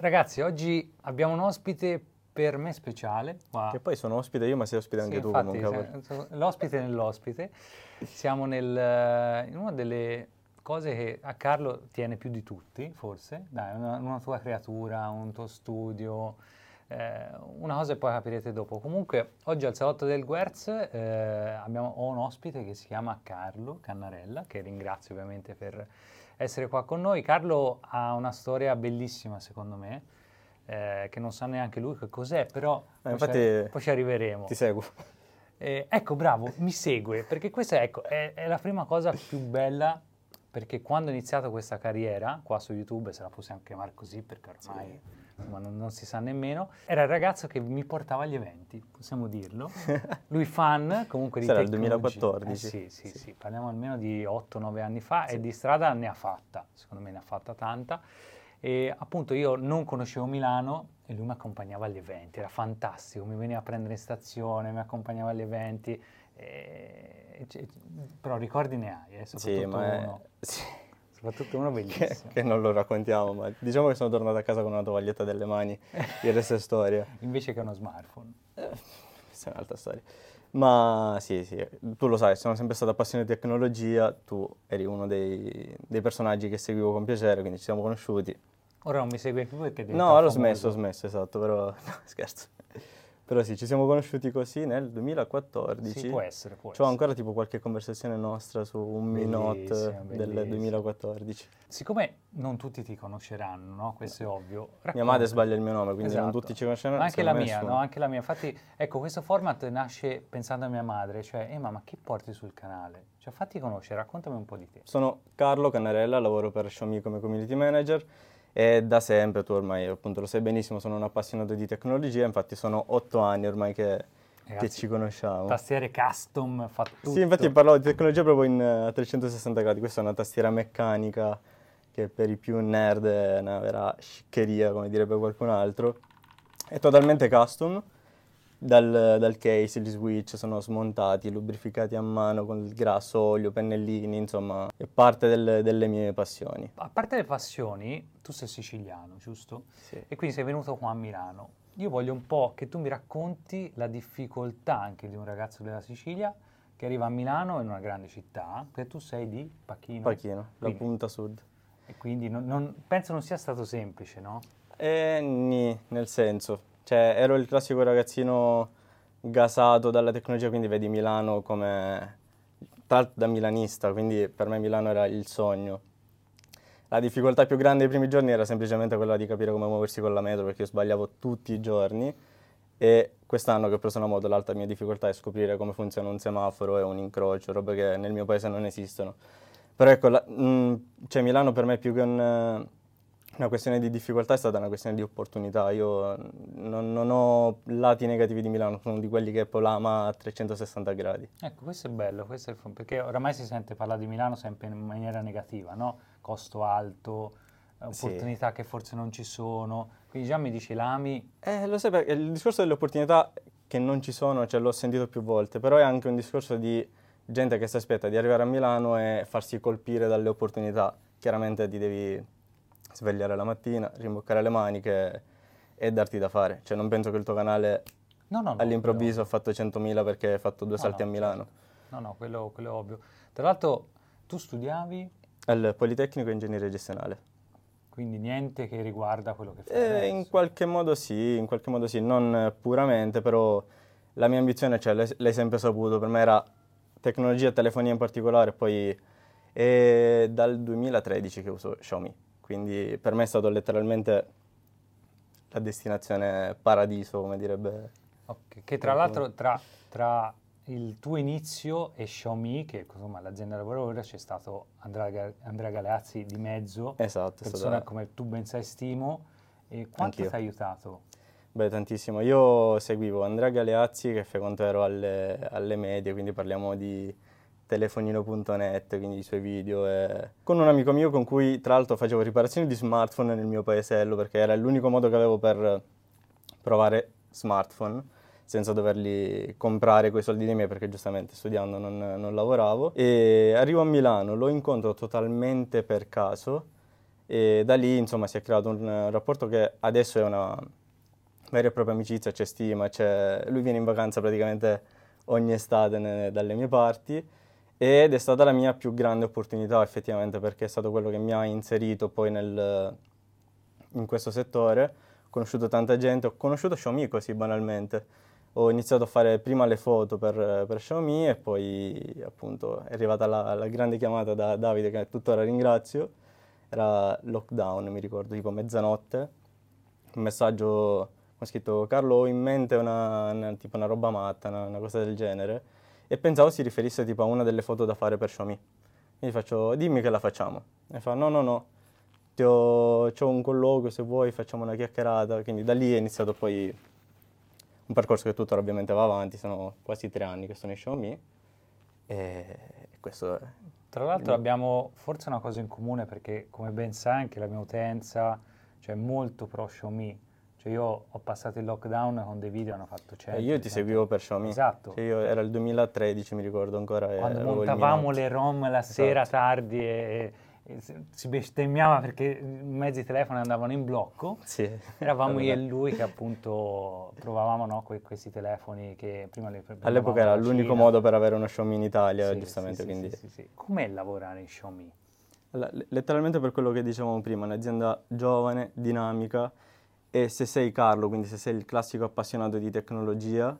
Ragazzi, oggi abbiamo un ospite per me speciale. Qua. Che poi sono ospite io, ma sei ospite anche sì, tu infatti, comunque. L'ospite nell'ospite. Siamo nel, in una delle cose che a Carlo tiene più di tutti, forse. Dai, una, una tua creatura, un tuo studio, eh, una cosa che poi capirete dopo. Comunque, oggi al salotto del Guerz eh, abbiamo, ho un ospite che si chiama Carlo Cannarella, che ringrazio ovviamente per essere qua con noi. Carlo ha una storia bellissima, secondo me, eh, che non sa neanche lui che cos'è, però eh, poi, ci, poi, ci, arriveremo. Ti seguo. Eh, ecco, bravo, mi segue, perché questa ecco, è, è, la prima cosa più bella, perché quando ho iniziato questa carriera, qua su YouTube, se la possiamo chiamare così, perché ormai... Sì ma non, non, si sa nemmeno, era il ragazzo che mi portava agli eventi, possiamo dirlo. Lui fan comunque di Sarà il 2014. Eh, sì, sì, sì, sì, parliamo almeno di 8-9 anni fa sì. e di strada ne ha fatta, secondo me ne ha fatta tanta. E appunto io non conoscevo Milano e lui mi accompagnava agli eventi, era fantastico, mi veniva a prendere in stazione, mi accompagnava agli eventi, e, e, però ricordi ne hai, eh, soprattutto sì, ma uno. Sì soprattutto uno bellissimo. Che, che, non lo raccontiamo, ma diciamo che sono tornato a casa con una tovaglietta delle mani, il resto è storia. Invece che uno smartphone. Eh, questa è un'altra storia. Ma sì, sì, tu lo sai, sono sempre stato appassionato di tecnologia, tu eri uno dei, dei, personaggi che seguivo con piacere, quindi ci siamo conosciuti. Ora non mi segui più perché... No, l'ho smesso, ho smesso, esatto, però... No, scherzo. Però sì, ci siamo conosciuti così nel 2014. Sì, può essere, può C'ho ancora tipo qualche conversazione nostra su un minot del 2014. Siccome non tutti ti conosceranno, no? Questo è ovvio. Racconta. Mia madre sbaglia il mio nome, quindi esatto. non tutti ci conosceranno. Anche la mia, no? Anche la mia. Infatti, ecco, questo format nasce pensando a mia madre, cioè, eh ma chi porti sul canale? Cioè, fatti conoscere, raccontami un po' di te. Sono Carlo Cannarella, lavoro per Xiaomi come community manager e da sempre, tu ormai appunto lo sai benissimo, sono un appassionato di tecnologia, infatti sono otto anni ormai che, Ragazzi, che ci conosciamo. Tastiere custom, fa tutto. Sì, infatti parlavo di tecnologia proprio in eh, 360 gradi, questa è una tastiera meccanica che per i più nerd è una vera sciccheria, come direbbe qualcun altro. È totalmente custom, dal, dal, case, gli switch sono smontati, lubrificati a mano con il grasso, olio, pennellini, insomma, è parte del, delle mie passioni. A parte le passioni, tu sei siciliano, giusto? Sì. E quindi sei venuto qua a Milano. Io voglio un po' che tu mi racconti la difficoltà anche di un ragazzo della Sicilia che arriva a Milano in una grande città, perché tu sei di Pachino. Pachino, quindi, la punta sud. E quindi non, non, penso non sia stato semplice, no? Eh, nì, nel senso, cioè, ero il classico ragazzino gasato dalla tecnologia, quindi vedi Milano come... Tra da milanista, quindi per me Milano era il sogno. La difficoltà più grande dei primi giorni era semplicemente quella di capire come muoversi con la metro, perché io sbagliavo tutti i giorni. E quest'anno che ho preso la moto, l'altra mia difficoltà è scoprire come funziona un semaforo e un incrocio, robe che nel mio paese non esistono. Però ecco, la, mh, mm, cioè Milano per me più che un una questione di difficoltà è stata una questione di opportunità. Io non, non ho lati negativi di Milano, sono di quelli che polama a 360 gradi. Ecco, questo è bello, questo è, perché oramai si sente parlare di Milano sempre in maniera negativa, no? Costo alto, opportunità sì. che forse non ci sono. Quindi già mi dici l'ami. Eh, lo sai, perché il discorso delle opportunità che non ci sono, cioè, l'ho sentito più volte, però è anche un discorso di gente che si aspetta di arrivare a Milano e farsi colpire dalle opportunità. Chiaramente ti devi svegliare la mattina, rimboccare le maniche e darti da fare. Cioè non penso che il tuo canale no, no, no, all'improvviso ha fatto 100.000 perché hai fatto due salti a Milano. Certo. No, no, quello, quello, è ovvio. Tra l'altro tu studiavi? Al Politecnico Ingegneria Gestionale. Quindi niente che riguarda quello che fai eh, In qualche modo sì, in qualche modo sì, non puramente, però la mia ambizione, cioè, l'hai, l'hai sempre saputo, per me era tecnologia telefonia in particolare, poi è dal 2013 che uso Xiaomi quindi per me è stato letteralmente la destinazione paradiso, come direbbe. Okay. Che tra l'altro tra, tra, il tuo inizio e Xiaomi, che insomma l'azienda lavora ora, c'è stato Andrea, Andrea Galeazzi di mezzo, esatto, persona stata... come tu ben sai stimo, e quanto ti ha aiutato? Beh, tantissimo. Io seguivo Andrea Galeazzi che fai quando ero alle, alle medie, quindi parliamo di telefonino.net, quindi i suoi video, e... con un amico mio con cui tra l'altro facevo riparazioni di smartphone nel mio paesello perché era l'unico modo che avevo per provare smartphone senza doverli comprare quei soldi dei miei perché giustamente studiando non, non lavoravo. E arrivo a Milano, lo incontro totalmente per caso E da lì, insomma, si è creato un rapporto che adesso è una vera e propria amicizia, c'è stima, c'è... lui viene in vacanza praticamente ogni estate ne... dalle mie parti ed è stata la mia più grande opportunità effettivamente perché è stato quello che mi ha inserito poi nel... in questo settore. Ho conosciuto tanta gente, ho conosciuto Xiaomi così banalmente. Ho iniziato a fare prima le foto per, per Xiaomi e poi appunto è arrivata la, la grande chiamata da Davide che tuttora ringrazio. Era lockdown, mi ricordo, tipo mezzanotte. Un messaggio ho scritto Carlo ho in mente una, una, tipo una roba matta, una, una, cosa del genere e pensavo si riferisse tipo a una delle foto da fare per Xiaomi. Quindi faccio dimmi che la facciamo. E fa no no no, ti ho, ho un colloquio se vuoi facciamo una chiacchierata. Quindi da lì è iniziato poi un percorso che tuttora ovviamente va avanti, sono quasi tre anni che sono in Xiaomi e questo è... Tra l'altro abbiamo forse una cosa in comune perché come ben sai anche la mia utenza cioè molto pro Xiaomi cioè io ho passato il lockdown con dei video, hanno fatto 100. Eh, io ti seguivo per Xiaomi. Esatto. Cioè io era il 2013, mi ricordo ancora. Quando montavamo le ROM la esatto. sera tardi e, e, si bestemmiava perché mezzi telefoni andavano in blocco. Sì. Eravamo io e lui che appunto provavamo no, que- questi telefoni che prima le All'epoca era l'unico modo per avere uno Xiaomi in Italia, sì, giustamente. Sì, quindi... sì, sì, sì. Com'è lavorare in Xiaomi? Allora, letteralmente per quello che dicevamo prima, un'azienda giovane, dinamica e se sei Carlo, quindi se sei il classico appassionato di tecnologia,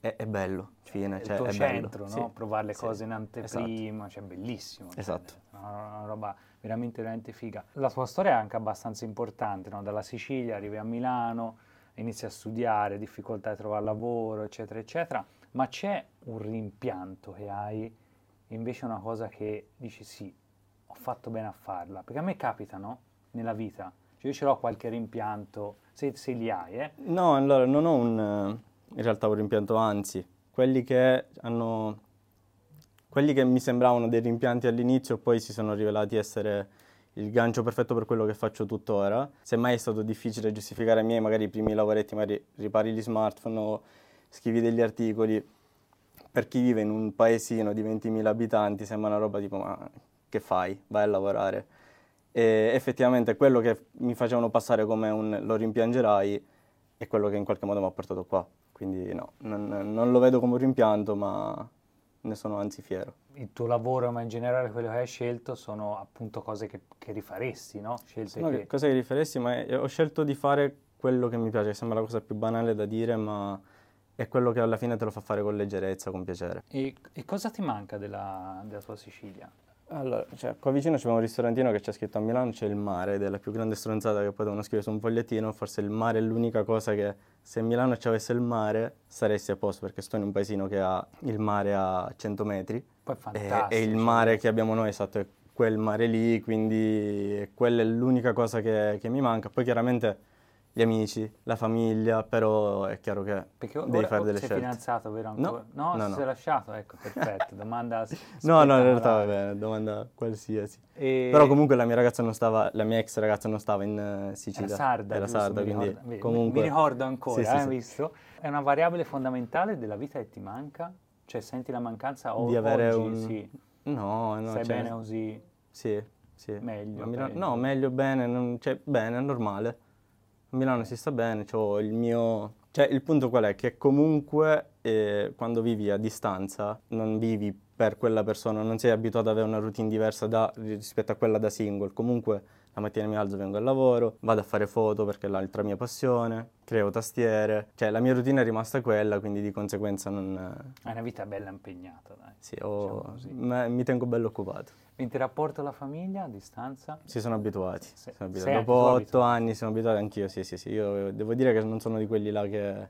è, è bello, fine, cioè, il tuo centro, bello. no? Sì. Provare le sì. cose in anteprima, esatto. cioè bellissimo. Esatto. Cioè, una, una, roba veramente, veramente figa. La tua storia è anche abbastanza importante, no? Dalla Sicilia arrivi a Milano, inizi a studiare, difficoltà di trovare lavoro, eccetera, eccetera, ma c'è un rimpianto che hai, invece una cosa che dici sì, ho fatto bene a farla, perché a me capita, no? Nella vita, cioè io ce l'ho qualche rimpianto, se, se, li hai, eh? No, allora non ho un, in realtà un rimpianto, anzi, quelli che hanno, quelli che mi sembravano dei rimpianti all'inizio poi si sono rivelati essere il gancio perfetto per quello che faccio tuttora. Semmai è stato difficile giustificare ai miei magari i primi lavoretti, magari ripari gli smartphone o scrivi degli articoli, per chi vive in un paesino di 20.000 abitanti sembra una roba tipo ma che fai? Vai a lavorare e effettivamente quello che mi facevano passare come un lo rimpiangerai è quello che in qualche modo mi ha portato qua. Quindi no, non, non lo vedo come un rimpianto, ma ne sono anzi fiero. Il tuo lavoro, ma in generale quello che hai scelto, sono appunto cose che, che rifaresti, no? Scelte no, che... cose che rifaresti, ma ho scelto di fare quello che mi piace, sembra la cosa più banale da dire, ma è quello che alla fine te lo fa fare con leggerezza, con piacere. E, e cosa ti manca della, della tua Sicilia? Allora, cioè, qua vicino c'è un ristorantino che c'è scritto a Milano, c'è il mare, ed è la più grande stronzata che potevano scrivere su un fogliettino, forse il mare è l'unica cosa che se a Milano ci avesse il mare saresti a posto, perché sto in un paesino che ha il mare a 100 metri. Poi è fantastico. E, e il mare che abbiamo noi, esatto, è quel mare lì, quindi quella è l'unica cosa che, che mi manca. Poi chiaramente gli amici, la famiglia, però è chiaro che Perché devi fare delle sei scelte. fidanzato, vero? Ancora? No, no, no, si è lasciato, ecco, perfetto. Domanda No, no, in realtà va bene, domanda qualsiasi. E... Però comunque la mia ragazza non stava, la mia ex ragazza non stava in uh, Sicilia. Era sarda, Era giusto, sarda, mi quindi ricordo, comunque... Mi ricordo ancora, sì, hai sì, sì. visto? È una variabile fondamentale della vita che ti manca? Cioè senti la mancanza o Di avere oggi, un... sì. No, no. Stai cioè... bene così? Sì, sì. Meglio? Peggio? No, meglio, bene, non... cioè bene, è normale. A Milano si sta bene, c'ho il mio... Cioè il punto qual è? Che comunque eh, quando vivi a distanza non vivi per quella persona, non sei abituato ad avere una routine diversa da, rispetto a quella da single. Comunque la mattina mi alzo, vengo al lavoro, vado a fare foto perché è l'altra mia passione, creo tastiere. Cioè la mia routine è rimasta quella, quindi di conseguenza non... Hai una vita bella impegnata, dai. Sì, ho... Diciamo mi tengo bello occupato. Quindi rapporto alla famiglia a distanza? Si sono abituati. Se- sono abituati. Dopo otto anni sono abituato anch'io, sì, sì, sì. Io devo dire che non sono di quelli là che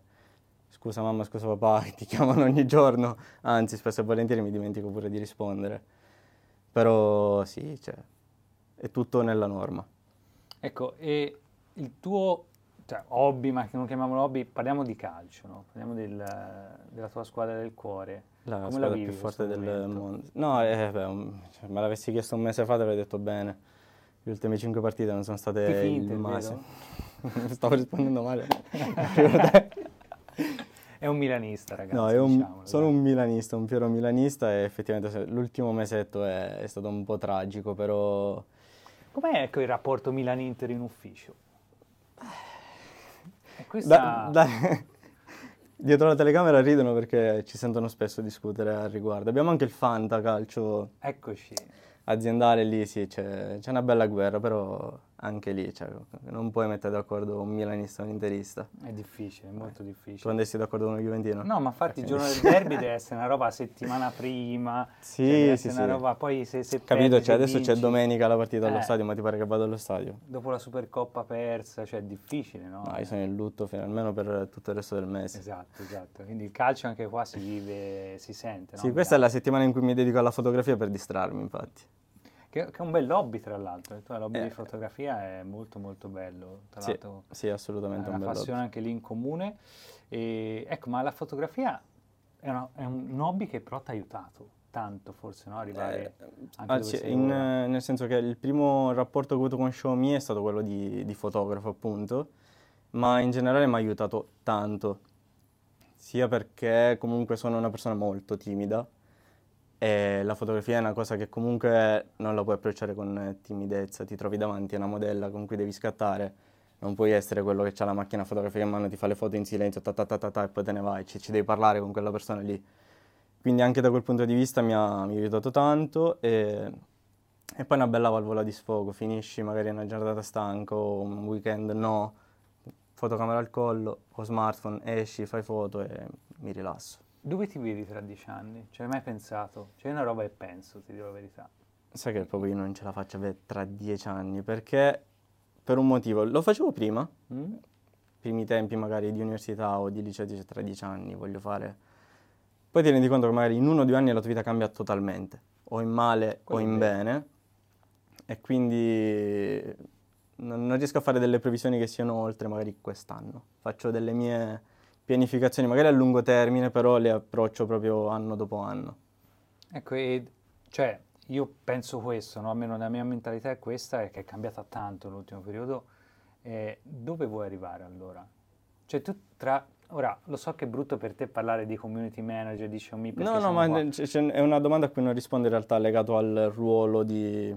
scusa mamma, scusa papà, che ti chiamano ogni giorno. Anzi, spesso e volentieri mi dimentico pure di rispondere. Però sì, cioè, è tutto nella norma. Ecco, e il tuo cioè, hobby, ma che non chiamiamolo hobby, parliamo di calcio, no? Parliamo del- della tua squadra del cuore. La Come la squadra vivi più forte del momento? mondo. No, eh, beh, cioè, me l'avessi chiesto un mese fa, te l'avrei detto bene. Le ultime cinque partite non sono state finte, il massimo. Stavo rispondendo male. È un milanista, ragazzi. No, un- sono dai. un milanista, un fiero milanista e effettivamente l'ultimo mesetto è, è stato un po' tragico, però Com'è ecco, il rapporto Milan-Inter in ufficio? E questa... Da- da- dietro la telecamera ridono perché ci sentono spesso discutere al riguardo. Abbiamo anche il Fanta calcio Eccoci. aziendale lì, sì, c'è, c'è una bella guerra, però anche lì cioè, non puoi mettere d'accordo un milanista e un interista. È difficile, è molto Tu difficile. andresti d'accordo con un Juventino? No, ma infatti il Ok. giorno del derby deve essere una roba settimana prima. Sì, cioè, sì, sì. roba, poi se, se Capito, perdi, cioè se adesso c'è vinci, domenica la partita allo Eh. stadio, ma ti pare che vado allo stadio? Dopo la Supercoppa persa, cioè è difficile, no? No, io sono in lutto fino- almeno per tutto il resto del mese. Esatto, esatto. Quindi il calcio anche qua si vive, si sente, no? Sì, questa è la settimana in cui mi dedico alla fotografia per distrarmi, infatti. Che, che è un bel hobby, tra l'altro. Il tuo hobby Eh. di fotografia è molto, molto bello. Tra Sì, l'altro, sì, assolutamente è un una bel passione anche lì in comune. E, ecco, ma la fotografia è, una- è un hobby che però ti ha aiutato tanto, forse, no? Arrivare Eh, anche anzi, in- eh, nel senso che il primo rapporto che ho avuto con Xiaomi è stato quello di, di fotografo, appunto, ma in generale mi ha aiutato tanto, sia perché comunque sono una persona molto timida e la fotografia è una cosa che comunque non la puoi approcciare con eh, timidezza, ti trovi davanti a una modella con cui devi scattare, non puoi essere quello che ha la macchina fotografica in mano, ti fa le foto in silenzio, ta ta ta ta, ta, e poi te ne vai, ci, ci devi parlare con quella persona lì. Quindi anche da quel punto di vista mi ha, mi ha aiutato tanto e, e poi una bella valvola di sfogo, finisci magari una giornata stanco, un weekend no, fotocamera al collo o smartphone, esci, fai foto e mi rilasso. Dove ti vedi tra dieci anni? Ci hai mai pensato? C'è una roba che penso, ti dico la verità. Sai che proprio io non ce la faccio avere tra dieci anni perché per un motivo, lo facevo prima, Mm? primi tempi magari di università o di liceo, dice tra dieci anni voglio fare... Poi ti rendi conto che magari in uno o due anni la tua vita cambia totalmente, o in male Quello o in vero. bene, e quindi non, non riesco a fare delle previsioni che siano oltre magari quest'anno. Faccio delle mie pianificazioni magari a lungo termine, però le approccio proprio anno dopo anno. Ecco, e, cioè, io penso questo, no? almeno la mia mentalità è questa, è che è cambiata tanto nell'ultimo periodo. Eh, dove vuoi arrivare allora? Cioè, tu tra... Ora, lo so che è brutto per te parlare di community manager, di Xiaomi, perché No, no, ma c- c- è una domanda a cui non rispondo in realtà legato al ruolo di,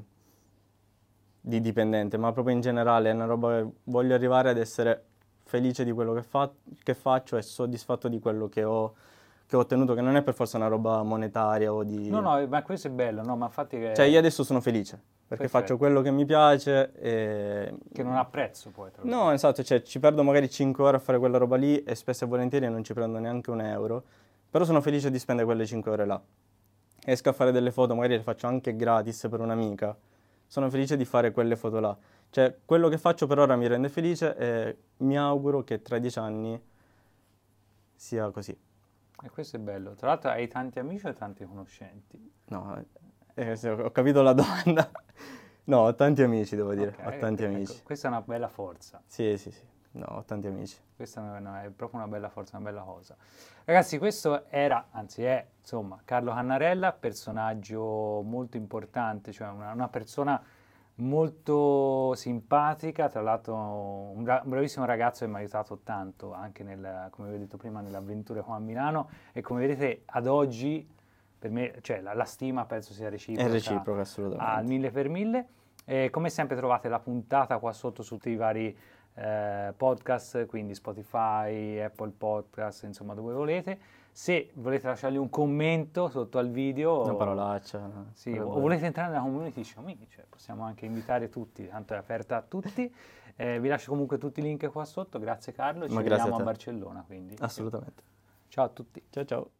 di dipendente, ma proprio in generale è una roba che voglio arrivare ad essere felice di quello che, fa- che faccio e soddisfatto di quello che ho, che ho ottenuto, che non è per forza una roba monetaria o di... No, no, ma questo è bello, no, ma infatti che, Cioè io adesso sono felice, perché Perfetto. faccio quello che mi piace e... che non ha prezzo poi. tra No, l'altro. esatto, cioè ci perdo magari 5 ore a fare quella roba lì e spesso e volentieri non ci prendo neanche un euro, però sono felice di spendere quelle 5 ore là. Esco a fare delle foto, magari le faccio anche gratis per un'amica, sono felice di fare quelle foto là. Cioè quello che faccio per ora mi rende felice e mi auguro che tra 10 anni sia così. E questo è bello. Tra l'altro hai tanti amici o tanti conoscenti? No, eh, ho capito la domanda. No, ho tanti amici, devo dire, Ok, ho tanti ecco, amici. questa è una bella forza. Sì, sì, sì, no, ho tanti amici. Questa è, una- è proprio una bella forza, una bella cosa. Ragazzi, questo era, anzi è, insomma, Carlo Cannarella, personaggio molto importante, cioè una, una persona molto simpatica, tra l'altro un, bra- un bravissimo ragazzo che mi ha aiutato tanto anche nel, come vi ho detto prima, nelle avventure qua a Milano e come vedete ad oggi per me, cioè la, la stima penso sia reciproca. È reciproca, assolutamente. Al mille per mille. E come sempre trovate la puntata qua sotto su tutti i vari eh, podcast, quindi Spotify, Apple Podcast, insomma dove volete. Se volete lasciargli un commento sotto al video, Una parolaccia. sì, quello o volete entrare nella community Xiaomi, cioè possiamo anche invitare tutti, tanto è aperta a tutti. Eh, vi lascio comunque tutti i link qua sotto, grazie Carlo, ci Ma vediamo a a. Barcellona quindi. Assolutamente. Ciao a tutti. Ciao ciao.